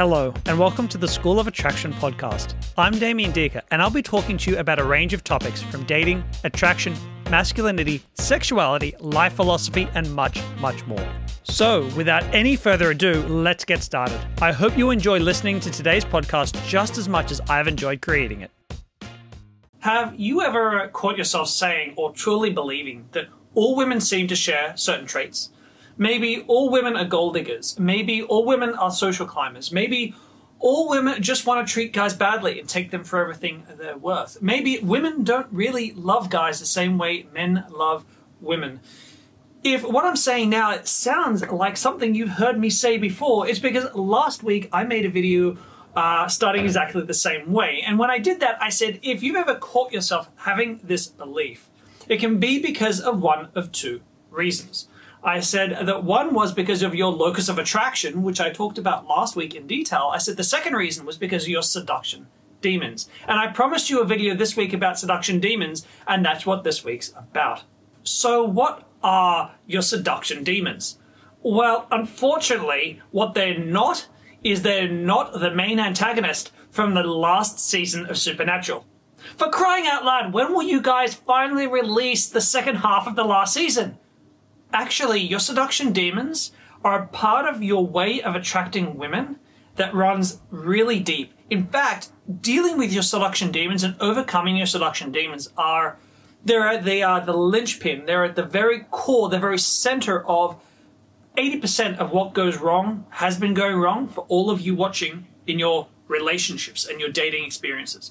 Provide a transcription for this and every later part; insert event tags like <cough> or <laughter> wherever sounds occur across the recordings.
Hello, and welcome to the School of Attraction podcast. I'm Damien Diecke, and I'll be talking to you about a range of topics from dating, attraction, masculinity, sexuality, life philosophy, and much, much more. So, without any further ado, let's get started. I hope you enjoy listening to today's podcast just as much as I've enjoyed creating it. Have you ever caught yourself saying or truly believing that all women seem to share certain traits? Maybe all women are gold diggers. Maybe all women are social climbers. Maybe all women just want to treat guys badly and take them for everything they're worth. Maybe women don't really love guys the same way men love women. If what I'm saying now it sounds like something you've heard me say before, it's because last week I made a video uh, starting exactly the same way. And when I did that, I said, if you've ever caught yourself having this belief, it can be because of one of two reasons. I said that one was because of your locus of attraction, which I talked about last week in detail. I said the second reason was because of your seduction demons. And I promised you a video this week about seduction demons, and that's what this week's about. So, what are your seduction demons? Well, unfortunately, what they're not is they're not the main antagonist from the last season of Supernatural. For crying out loud, when will you guys finally release the second half of the last season? Actually, your seduction demons are a part of your way of attracting women that runs really deep. In fact, dealing with your seduction demons and overcoming your seduction demons are they're they are the linchpin. They're at the very core, the very center of 80% of what goes wrong has been going wrong for all of you watching in your relationships and your dating experiences.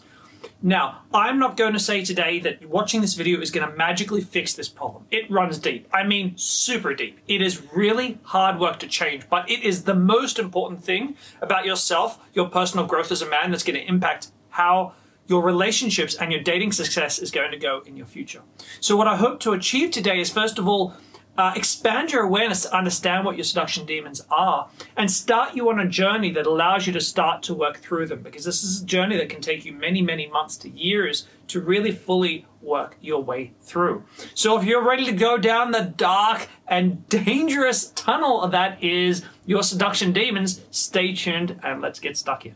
Now, I'm not going to say today that watching this video is going to magically fix this problem. It runs deep. I mean, super deep. It is really hard work to change, but it is the most important thing about yourself, your personal growth as a man, that's going to impact how your relationships and your dating success is going to go in your future. So, what I hope to achieve today is first of all, uh, expand your awareness to understand what your seduction demons are and start you on a journey that allows you to start to work through them because this is a journey that can take you many, many months to years to really fully work your way through. So if you're ready to go down the dark and dangerous tunnel that is your seduction demons, stay tuned and let's get stuck in.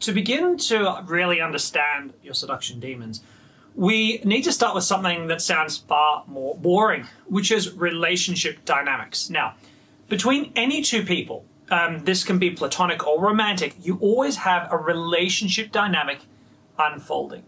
To begin to really understand your seduction demons, we need to start with something that sounds far more boring, which is relationship dynamics. Now, between any two people, um, this can be platonic or romantic, you always have a relationship dynamic unfolding.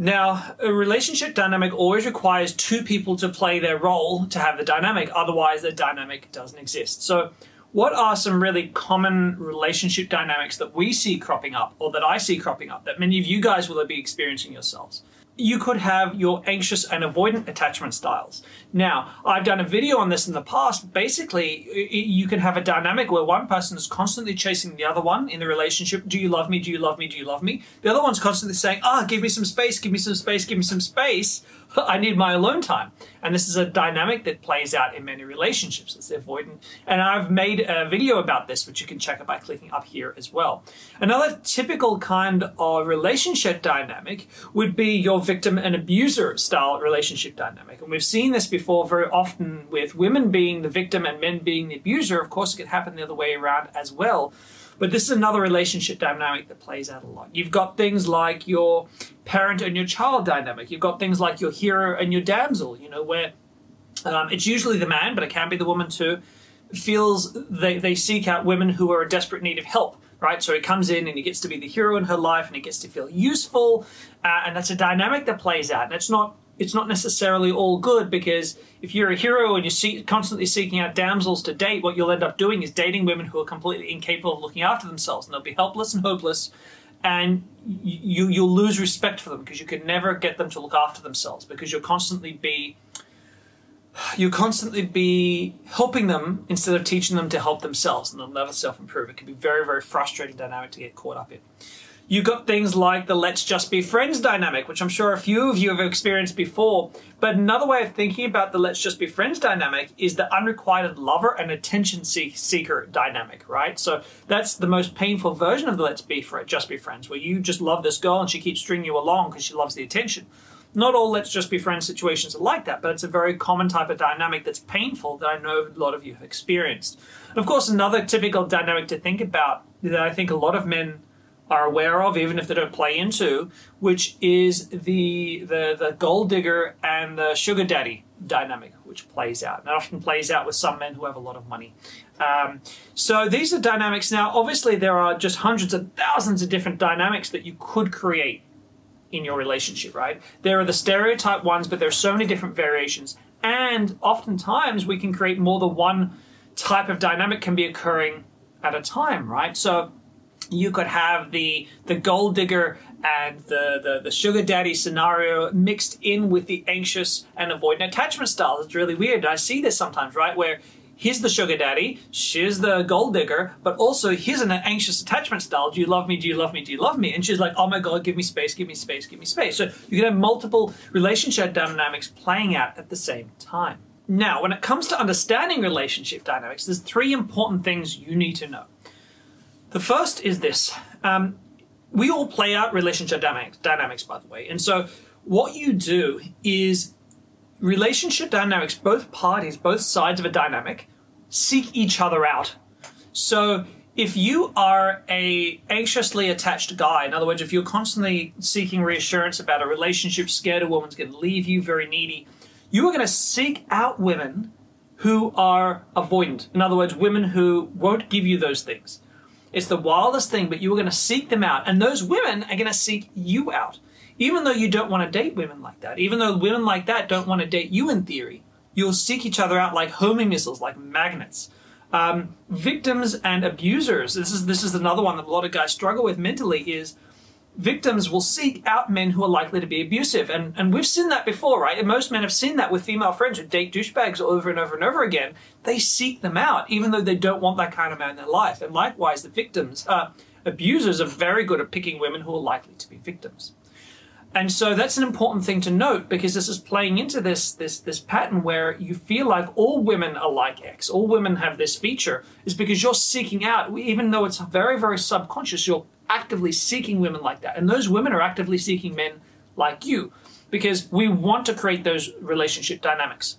Now, a relationship dynamic always requires two people to play their role to have the dynamic, otherwise, the dynamic doesn't exist. So, what are some really common relationship dynamics that we see cropping up, or that I see cropping up, that many of you guys will be experiencing yourselves? You could have your anxious and avoidant attachment styles. Now, I've done a video on this in the past. Basically, you can have a dynamic where one person is constantly chasing the other one in the relationship. Do you love me? Do you love me? Do you love me? The other one's constantly saying, ah, oh, give me some space, give me some space, give me some space. <laughs> I need my alone time. And this is a dynamic that plays out in many relationships. It's avoidant. And I've made a video about this, which you can check out by clicking up here as well. Another typical kind of relationship dynamic would be your victim and abuser style relationship dynamic. And we've seen this before very often with women being the victim and men being the abuser. Of course, it could happen the other way around as well. But this is another relationship dynamic that plays out a lot. You've got things like your parent and your child dynamic. You've got things like your hero and your damsel, you know, where um, it's usually the man, but it can be the woman too, feels they, they seek out women who are in desperate need of help right? So he comes in and he gets to be the hero in her life and he gets to feel useful. Uh, and that's a dynamic that plays out. And it's not it's not necessarily all good because if you're a hero and you're see- constantly seeking out damsels to date, what you'll end up doing is dating women who are completely incapable of looking after themselves, and they'll be helpless and hopeless, and you you'll lose respect for them because you can never get them to look after themselves because you'll constantly be you constantly be helping them instead of teaching them to help themselves, and they'll never self improve. It can be very very frustrating dynamic to get caught up in. You got things like the let's just be friends dynamic, which I'm sure a few of you have experienced before. But another way of thinking about the let's just be friends dynamic is the unrequited lover and attention seeker dynamic, right? So that's the most painful version of the let's be for it just be friends, where you just love this girl and she keeps stringing you along because she loves the attention. not all let's just be friends situations are like that, but it's a very common type of dynamic that's painful that I know a lot of you have experienced. And of course, another typical dynamic to think about that I think a lot of men are aware of, even if they don't play into, which is the the, the gold digger and the sugar daddy dynamic, which plays out. And it often plays out with some men who have a lot of money. Um, so these are dynamics. Now, obviously, there are just hundreds of thousands of different dynamics that you could create in your relationship, right? There are the stereotype ones, but there are so many different variations. And oftentimes, we can create more than one type of dynamic can be occurring at a time, right? So you could have the the gold digger and the, the, the sugar daddy scenario mixed in with the anxious and avoidant attachment style. It's really weird. I see this sometimes, right? Where he's the sugar daddy, she's the gold digger, but also he's an anxious attachment style. Do you love me? Do you love me? Do you love me? And she's like, oh my God, give me space, give me space, give me space. So you can have multiple relationship dynamics playing out at the same time. Now, when it comes to understanding relationship dynamics, there's three important things you need to know. The first is this. Um, we all play out relationship dynamics, dynamics, by the way. And so what you do is relationship dynamics, both parties, both sides of a dynamic, seek each other out. So if you are a anxiously attached guy, in other words, if you're constantly seeking reassurance about a relationship, scared a woman's going to leave you, very needy, you are going to seek out women who are avoidant. In other words, women who won't give you those things. It's the wildest thing, but you are going to seek them out. And those women are going to seek you out. Even though you don't want to date women like that, even though women like that don't want to date you in theory, you'll seek each other out like homing missiles, like magnets. Um, victims and abusers. This is this is another one that a lot of guys struggle with mentally. Is victims will seek out men who are likely to be abusive. And, and we've seen that before, right? And most men have seen that with female friends who date douchebags over and over and over again. They seek them out, even though they don't want that kind of man in their life. And likewise, the victims, uh, abusers are very good at picking women who are likely to be victims. And so that's an important thing to note because this is playing into this this this pattern where you feel like all women are like X, all women have this feature, is because you're seeking out, even though it's very, very subconscious, you're actively seeking women like that. And those women are actively seeking men like you because we want to create those relationship dynamics.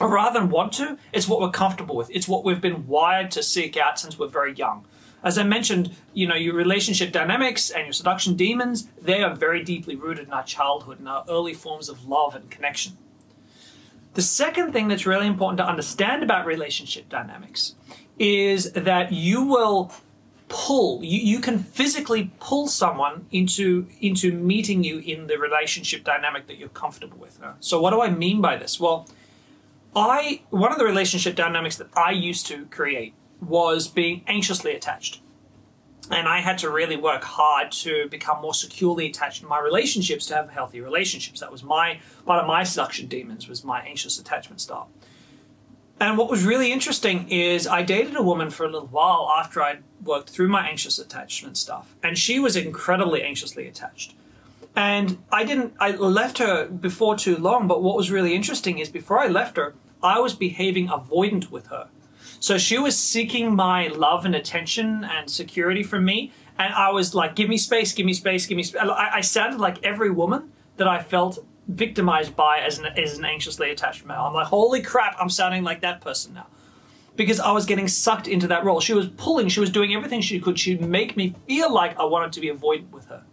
Or rather than want to, it's what we're comfortable with. It's what we've been wired to seek out since we're very young. As I mentioned, you know, your relationship dynamics and your seduction demons, they are very deeply rooted in our childhood and our early forms of love and connection. The second thing that's really important to understand about relationship dynamics is that you will pull you, you can physically pull someone into into meeting you in the relationship dynamic that you're comfortable with. So what do i mean by this? Well i one of the relationship dynamics that i used to create was being anxiously attached. And i had to really work hard to become more securely attached in my relationships to have healthy relationships. That was my part of my seduction demons was my anxious attachment style and what was really interesting is I dated a woman for a little while after I'd worked through my anxious attachment stuff, and she was incredibly anxiously attached. And I didn't, I left her before too long, but what was really interesting is before I left her, I was behaving avoidant with her. So she was seeking my love and attention and security from me, and I was like, give me space, give me space, give me space. I, I sounded like every woman that I felt victimized by as an, as an anxiously attached male. I'm like, holy crap, I'm sounding like that person now. Because I was getting sucked into that role. She was pulling, she was doing everything she could. She'd make me feel like I wanted to be avoidant with her.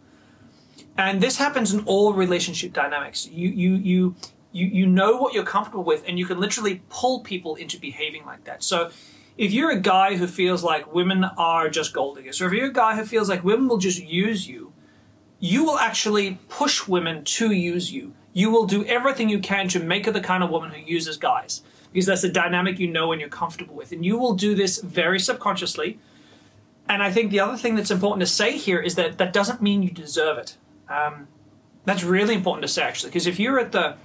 And this happens in all relationship dynamics. You, you, you, you, you know what you're comfortable with, and you can literally pull people into behaving like that. So if you're a guy who feels like women are just gold diggers, or if you're a guy who feels like women will just use you, you will actually push women to use you you will do everything you can to make her the kind of woman who uses guys because that's a dynamic you know and you're comfortable with. And you will do this very subconsciously. And I think the other thing that's important to say here is that that doesn't mean you deserve it. Um, that's really important to say actually, because if you're at the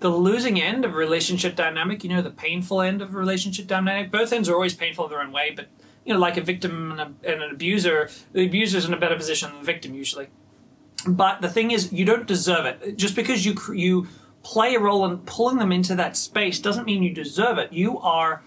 the losing end of a relationship dynamic, you know, the painful end of a relationship dynamic, both ends are always painful in their own way, but you know, like a victim and, a, and an abuser, the abuser's in a better position than the victim usually. But the thing is, you don't deserve it. Just because you you play a role in pulling them into that space doesn't mean you deserve it. You are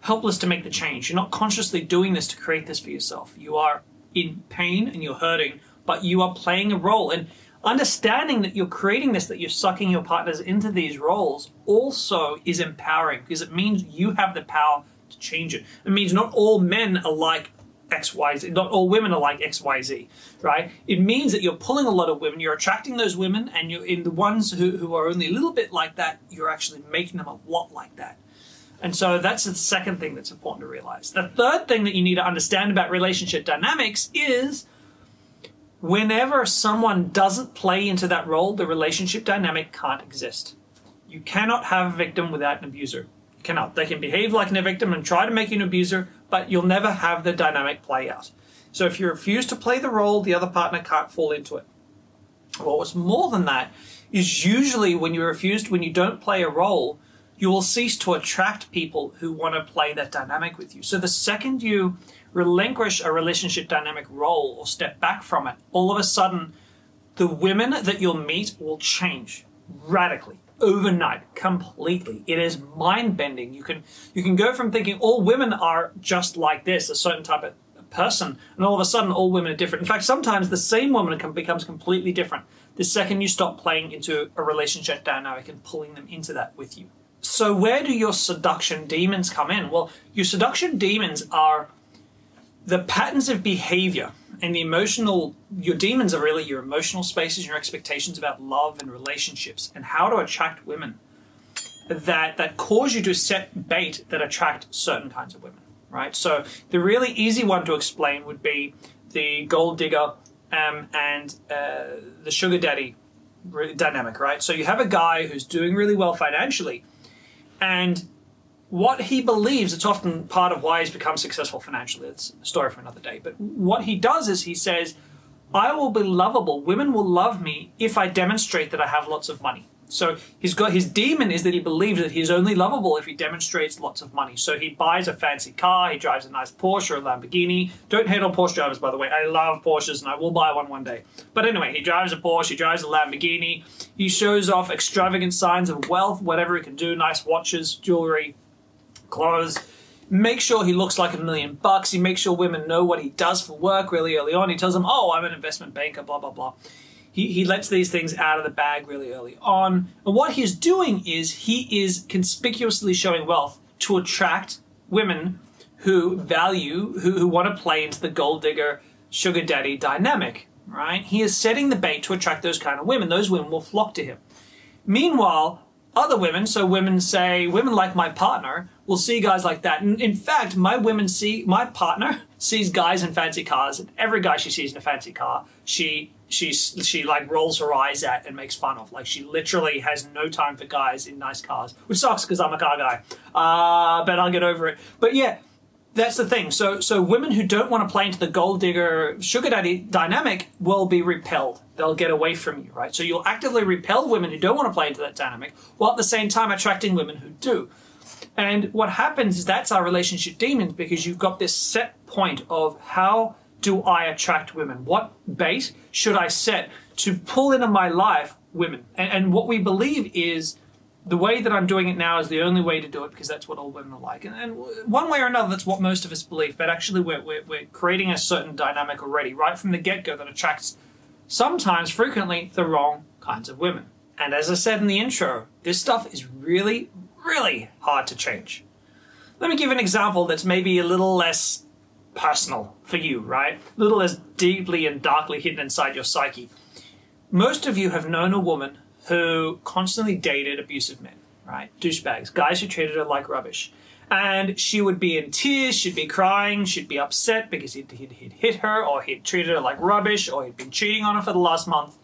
helpless to make the change. You're not consciously doing this to create this for yourself. You are in pain and you're hurting, but you are playing a role. And understanding that you're creating this, that you're sucking your partners into these roles, also is empowering because it means you have the power to change it. It means not all men are like XYZ, not all women are like XYZ, right? It means that you're pulling a lot of women, you're attracting those women, and you're in the ones who, who are only a little bit like that, you're actually making them a lot like that. And so that's the second thing that's important to realize. The third thing that you need to understand about relationship dynamics is whenever someone doesn't play into that role, the relationship dynamic can't exist. You cannot have a victim without an abuser. You cannot. They can behave like a victim and try to make you an abuser, but you'll never have the dynamic play out. So if you refuse to play the role, the other partner can't fall into it. Well, what's more than that is usually when you refuse, when you don't play a role, you will cease to attract people who want to play that dynamic with you. So the second you relinquish a relationship dynamic role or step back from it, all of a sudden the women that you'll meet will change radically overnight completely. It is mind bending you can you can go from thinking all women are just like this a certain type of person and all of a sudden all women are different. In fact sometimes the same woman becomes completely different the second you stop playing into a relationship dynamic and pulling them into that with you. So where do your seduction demons come in? Well, your seduction demons are the patterns of behavior and the emotional your demons are really your emotional spaces your expectations about love and relationships and how to attract women that that cause you to set bait that attract certain kinds of women right? So the really easy one to explain would be the gold digger um, and uh, the sugar daddy dynamic right? So you have a guy who's doing really well financially and what he believes, it's often part of why he's become successful financially. It's a story for another day. But what he does is he says, I will be lovable. Women will love me if I demonstrate that I have lots of money. So he's got his demon is that he believes that he's only lovable if he demonstrates lots of money. So he buys a fancy car, he drives a nice Porsche or a Lamborghini. Don't hate on Porsche drivers, by the way. I love Porsches and I will buy one one day. But anyway, he drives a Porsche, he drives a Lamborghini. He shows off extravagant signs of wealth, whatever he can do, nice watches, jewelry, clothes. Make sure he looks like a million bucks. He makes sure women know what he does for work really early on. He tells them, "Oh, I'm an investment banker." Blah blah blah he, he lets these things out of the bag really early on. And what he's doing is he is conspicuously showing wealth to attract women who value, who, who want to play into the gold digger, sugar daddy dynamic, right? He is setting the bait to attract those kind of women. Those women will flock to him. Meanwhile, other women, so women say, women like my partner, will see guys like that. And in fact, my women see, my partner sees guys in fancy cars, and every guy she sees in a fancy car, she she she like rolls her eyes at and makes fun of. Like she literally has no time for guys in nice cars, which sucks because I'm a car guy. Uh, but I'll get over it. But yeah, that's the thing. So so women who don't want to play into the gold digger sugar daddy dynamic will be repelled. They'll get away from you, right? So you'll actively repel women who don't want to play into that dynamic, while at the same time attracting women who do. And what happens is that's our relationship demons because you've got this set point of how do I attract women? What base should I set to pull into my life women? And, and, what we believe is the way that I'm doing it now is the only way to do it because that's what all women are like. And, and one way or another, that's what most of us believe. But actually, we're, we're, we're creating a certain dynamic already, right from the get go, that attracts sometimes, frequently, the wrong kinds of women. And as I said in the intro, this stuff is really, really hard to change. Let me give an example that's maybe a little less personal for you, right? A little less deeply and darkly hidden inside your psyche. Most of you have known a woman who constantly dated abusive men, right? Douchebags, guys who treated her like rubbish. And she would be in tears, she'd be crying, she'd be upset because he'd, he'd, he'd hit her or he'd treated her like rubbish or he'd been cheating on her for the last month.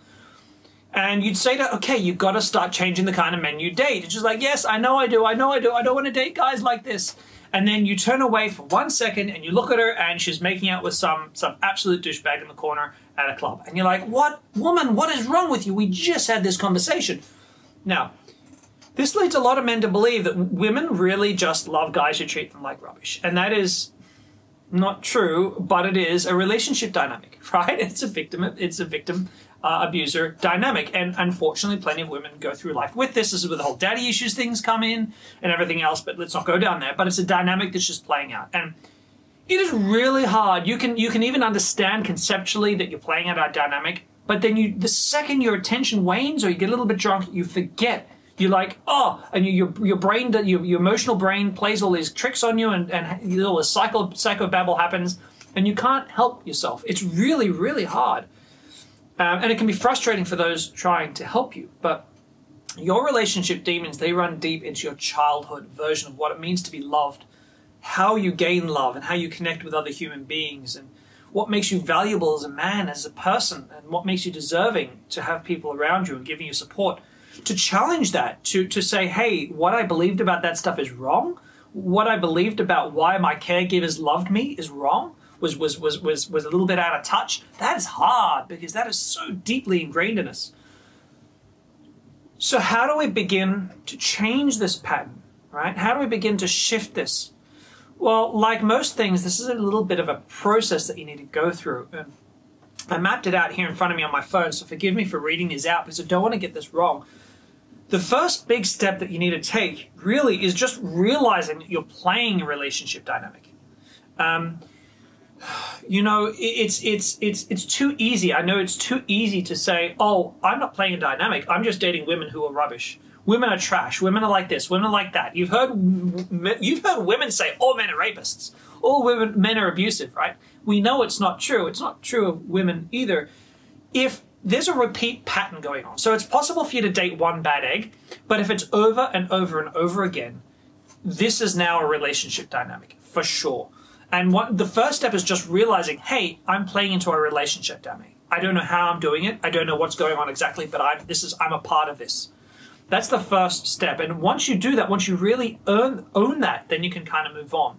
And you'd say to okay, you've got to start changing the kind of men you date. And she's like, yes, I know I do, I know I do, I don't want to date guys like this. And then you turn away for one second and you look at her and she's making out with some some absolute douchebag in the corner at a club. And you're like what woman what is wrong with you? We just had this conversation. Now this leads a lot of men to believe that women really just love guys who treat them like rubbish. And that is not true but it is a relationship dynamic <laughs> right? It's a victim it's a victim uh, abuser dynamic. And unfortunately, plenty of women go through life with this. This is where the whole daddy issues things come in and everything else. But let's not go down there. But it's a dynamic that's just playing out. And it is really hard. You can you can even understand conceptually that you're playing out a dynamic but then you, the second your attention wanes or you get a little bit drunk, you forget. You're like, oh, and you, your your brain, your, your emotional brain plays all these tricks on you, and and all this psycho psychobabble happens, and you can't help yourself. It's really really hard, um, and it can be frustrating for those trying to help you. But your relationship demons they run deep into your childhood version of what it means to be loved, how you gain love, and how you connect with other human beings, and what makes you valuable as a man, as a person, and what makes you deserving to have people around you and giving you support. To challenge that, to, to say, hey, what I believed about that stuff is wrong. What I believed about why my caregivers loved me is wrong, was, was, was, was, was a little bit out of touch. That is hard because that is so deeply ingrained in us. So, how do we begin to change this pattern, right? How do we begin to shift this? Well, like most things, this is a little bit of a process that you need to go through. And I mapped it out here in front of me on my phone, so forgive me for reading these out because I don't want to get this wrong. The first big step that you need to take really is just realizing that you're playing a relationship dynamic. Um, you know, it's it's it's it's too easy. I know it's too easy to say, "Oh, I'm not playing a dynamic. I'm just dating women who are rubbish." women are trash, women are like this, women are like that. You've heard you've heard women say all men are rapists, all women men are abusive, right? We know it's not true. It's not true of women either. If there's a repeat pattern going on. So it's possible for you to date one bad egg, but if it's over and over and over again, this is now a relationship dynamic for sure. And what the first step is just realizing, hey, I'm playing into a relationship dummy. I don't know how I'm doing it. I don't know what's going on exactly, but I'm this is I'm a part of this. That's the first step. And once you do that, once you really earn, own that, then you can kind of move on.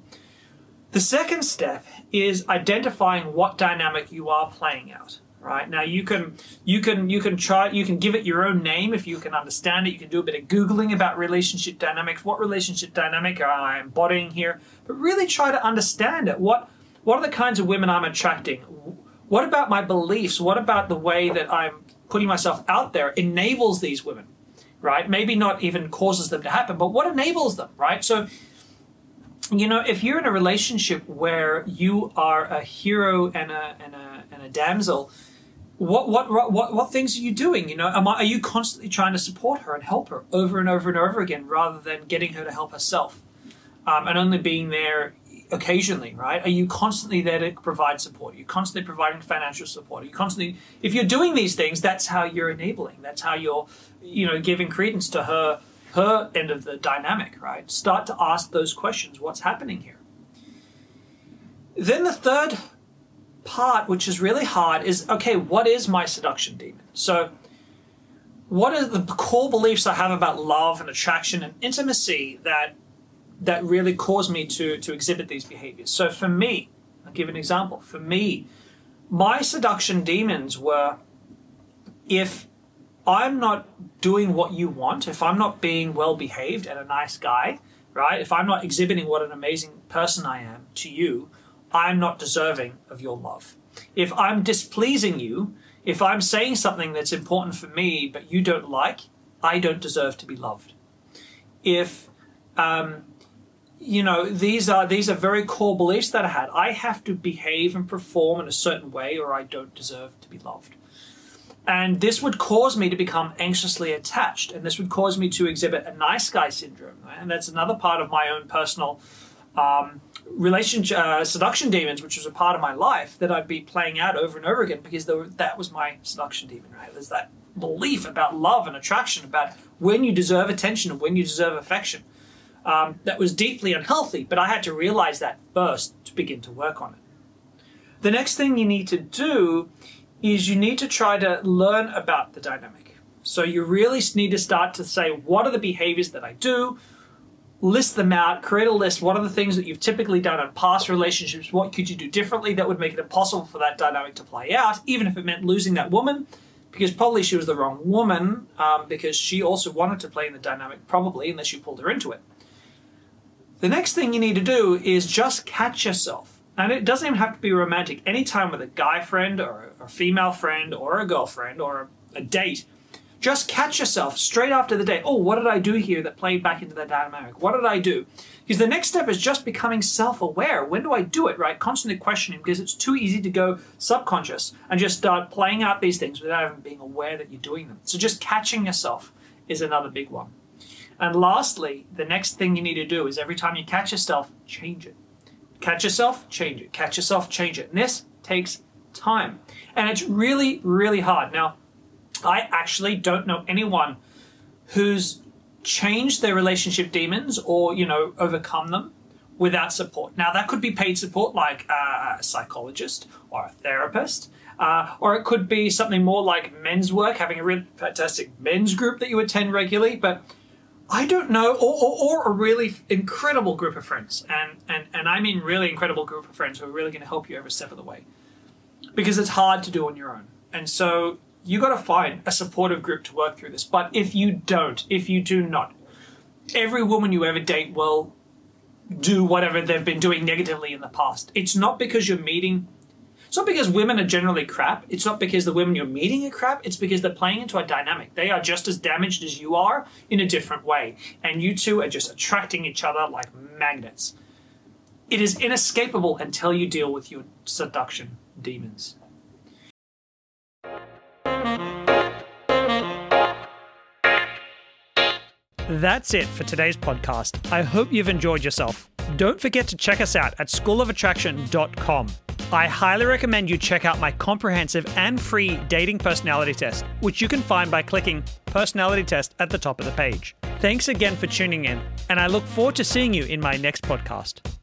The second step is identifying what dynamic you are playing out. Right now, you can you can you can try you can give it your own name if you can understand it. You can do a bit of googling about relationship dynamics. What relationship dynamic am I embodying here? But really try to understand it. What what are the kinds of women I'm attracting? What about my beliefs? What about the way that I'm putting myself out there enables these women? right? Maybe not even causes them to happen, but what enables them, right? So, you know, if you're in a relationship where you are a hero and a and a and a damsel, what what what what things are you doing? You know, am I, are you constantly trying to support her and help her over and over and over again, rather than getting her to help herself, um, and only being there occasionally, right? Are you constantly there to provide support? Are you constantly providing financial support? Are you constantly, if you're doing these things, that's how you're enabling. That's how you're, you know, giving credence to her, her end of the dynamic, right? Start to ask those questions. What's happening here? Then the third part, which is really hard, is okay, what is my seduction demon? So, what are the core beliefs I have about love and attraction and intimacy that that really caused me to to exhibit these behaviors. So for me, I'll give an example. For me, my seduction demons were if I'm not doing what you want, if I'm not being well behaved and a nice guy, right? If I'm not exhibiting what an amazing person I am to you, I'm not deserving of your love. If I'm displeasing you, if I'm saying something that's important for me but you don't like, I don't deserve to be loved. If um, you know these are these are very core beliefs that I had. I have to behave and perform in a certain way, or I don't deserve to be loved. And this would cause me to become anxiously attached, and this would cause me to exhibit a nice guy syndrome. And that's another part of my own personal um, relationship uh, seduction demons, which was a part of my life that I'd be playing out over and over again because were, that was my seduction demon. Right? There's that belief about love and attraction, about when you deserve attention and when you deserve affection um, that was deeply unhealthy, but I had to realize that first to begin to work on it. The next thing you need to do is you need to try to learn about the dynamic. So you really need to start to say, what are the behaviors that I do? List them out, create a list. What are the things that you've typically done in past relationships? What could you do differently that would make it impossible for that dynamic to play out, even if it meant losing that woman? Because probably she was the wrong woman, um, because she also wanted to play in the dynamic, probably, unless you pulled her into it. The next thing you need to do is just catch yourself. And it doesn't even have to be romantic. Anytime with a guy friend or a female friend or a girlfriend or a date, Just catch yourself straight after the day. Oh, what did I do here that played back into that dynamic? What did I do? Because the next step is just becoming self aware. When do I do it, right? Constantly questioning because it's too easy to go subconscious and just start playing out these things without even being aware that you're doing them. So just catching yourself is another big one. And lastly, the next thing you need to do is every time you catch yourself, change it. Catch yourself, change it. Catch yourself, change it. And this takes time. And it's really, really hard. Now, I actually don't know anyone who's changed their relationship demons or, you know, overcome them without support. Now, that could be paid support like a psychologist or a therapist, uh, or it could be something more like men's work, having a really fantastic men's group that you attend regularly. But I don't know, or, or, or, a really incredible group of friends. And, and, and I mean really incredible group of friends who are really going to help you every step of the way. Because it's hard to do on your own. And so you got to find a supportive group to work through this. But if you don't, if you do not, every woman you ever date will do whatever they've been doing negatively in the past. It's not because you're meeting it's not because women are generally crap. It's not because the women you're meeting are crap. It's because they're playing into a dynamic. They are just as damaged as you are in a different way. And you two are just attracting each other like magnets. It is inescapable until you deal with your seduction demons. That's it for today's podcast. I hope you've enjoyed yourself. Don't forget to check us out at schoolofattraction.com. I highly recommend you check out my comprehensive and free dating personality test, which you can find by clicking Personality Test at the top of the page. Thanks again for tuning in, and I look forward to seeing you in my next podcast.